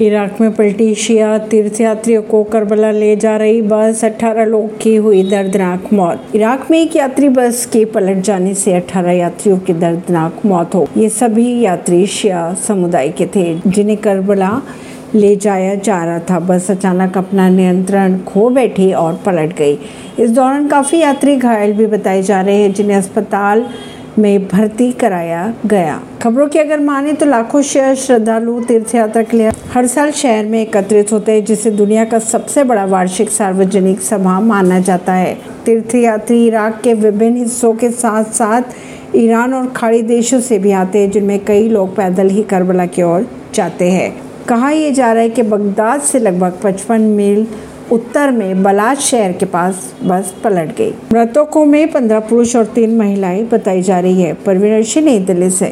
Iraq में पलटी शिया तीर्थयात्रियों को करबला ले जा रही बस 18 लोग की हुई दर्दनाक मौत। इराक में एक यात्री बस के पलट जाने से 18 यात्रियों की दर्दनाक मौत हो। ये सभी यात्री शिया समुदाय के थे, जिन्हें करबला ले जाया जा रहा था। बस अचानक अपना नियंत्रण खो बैठी और पलट गई। इस दौरान काफ़ी यात्री घायल भी बताए जा रहे हैं, जिन्हें अस्पताल में भर्ती कराया गया। खबरों की अगर माने तो लाखों श्रद्धालु तीर्थ यात्रा के लिए हर साल शहर में एकत्रित होते हैं, जिसे दुनिया का सबसे बड़ा वार्षिक सार्वजनिक सभा माना जाता है। तीर्थ यात्री इराक के विभिन्न हिस्सों के साथ साथ ईरान और खाड़ी देशों से भी आते हैं, जिनमें कई लोग पैदल ही करबला की ओर जाते हैं। कहा यह जा रहा है कि बगदाद से लगभग 55 मील उत्तर में बलाज शहर के पास बस पलट गई। मृतकों में पंद्रह पुरुष और तीन महिलाएँ बताई जा रही है, परवीन नई दिल्ली से।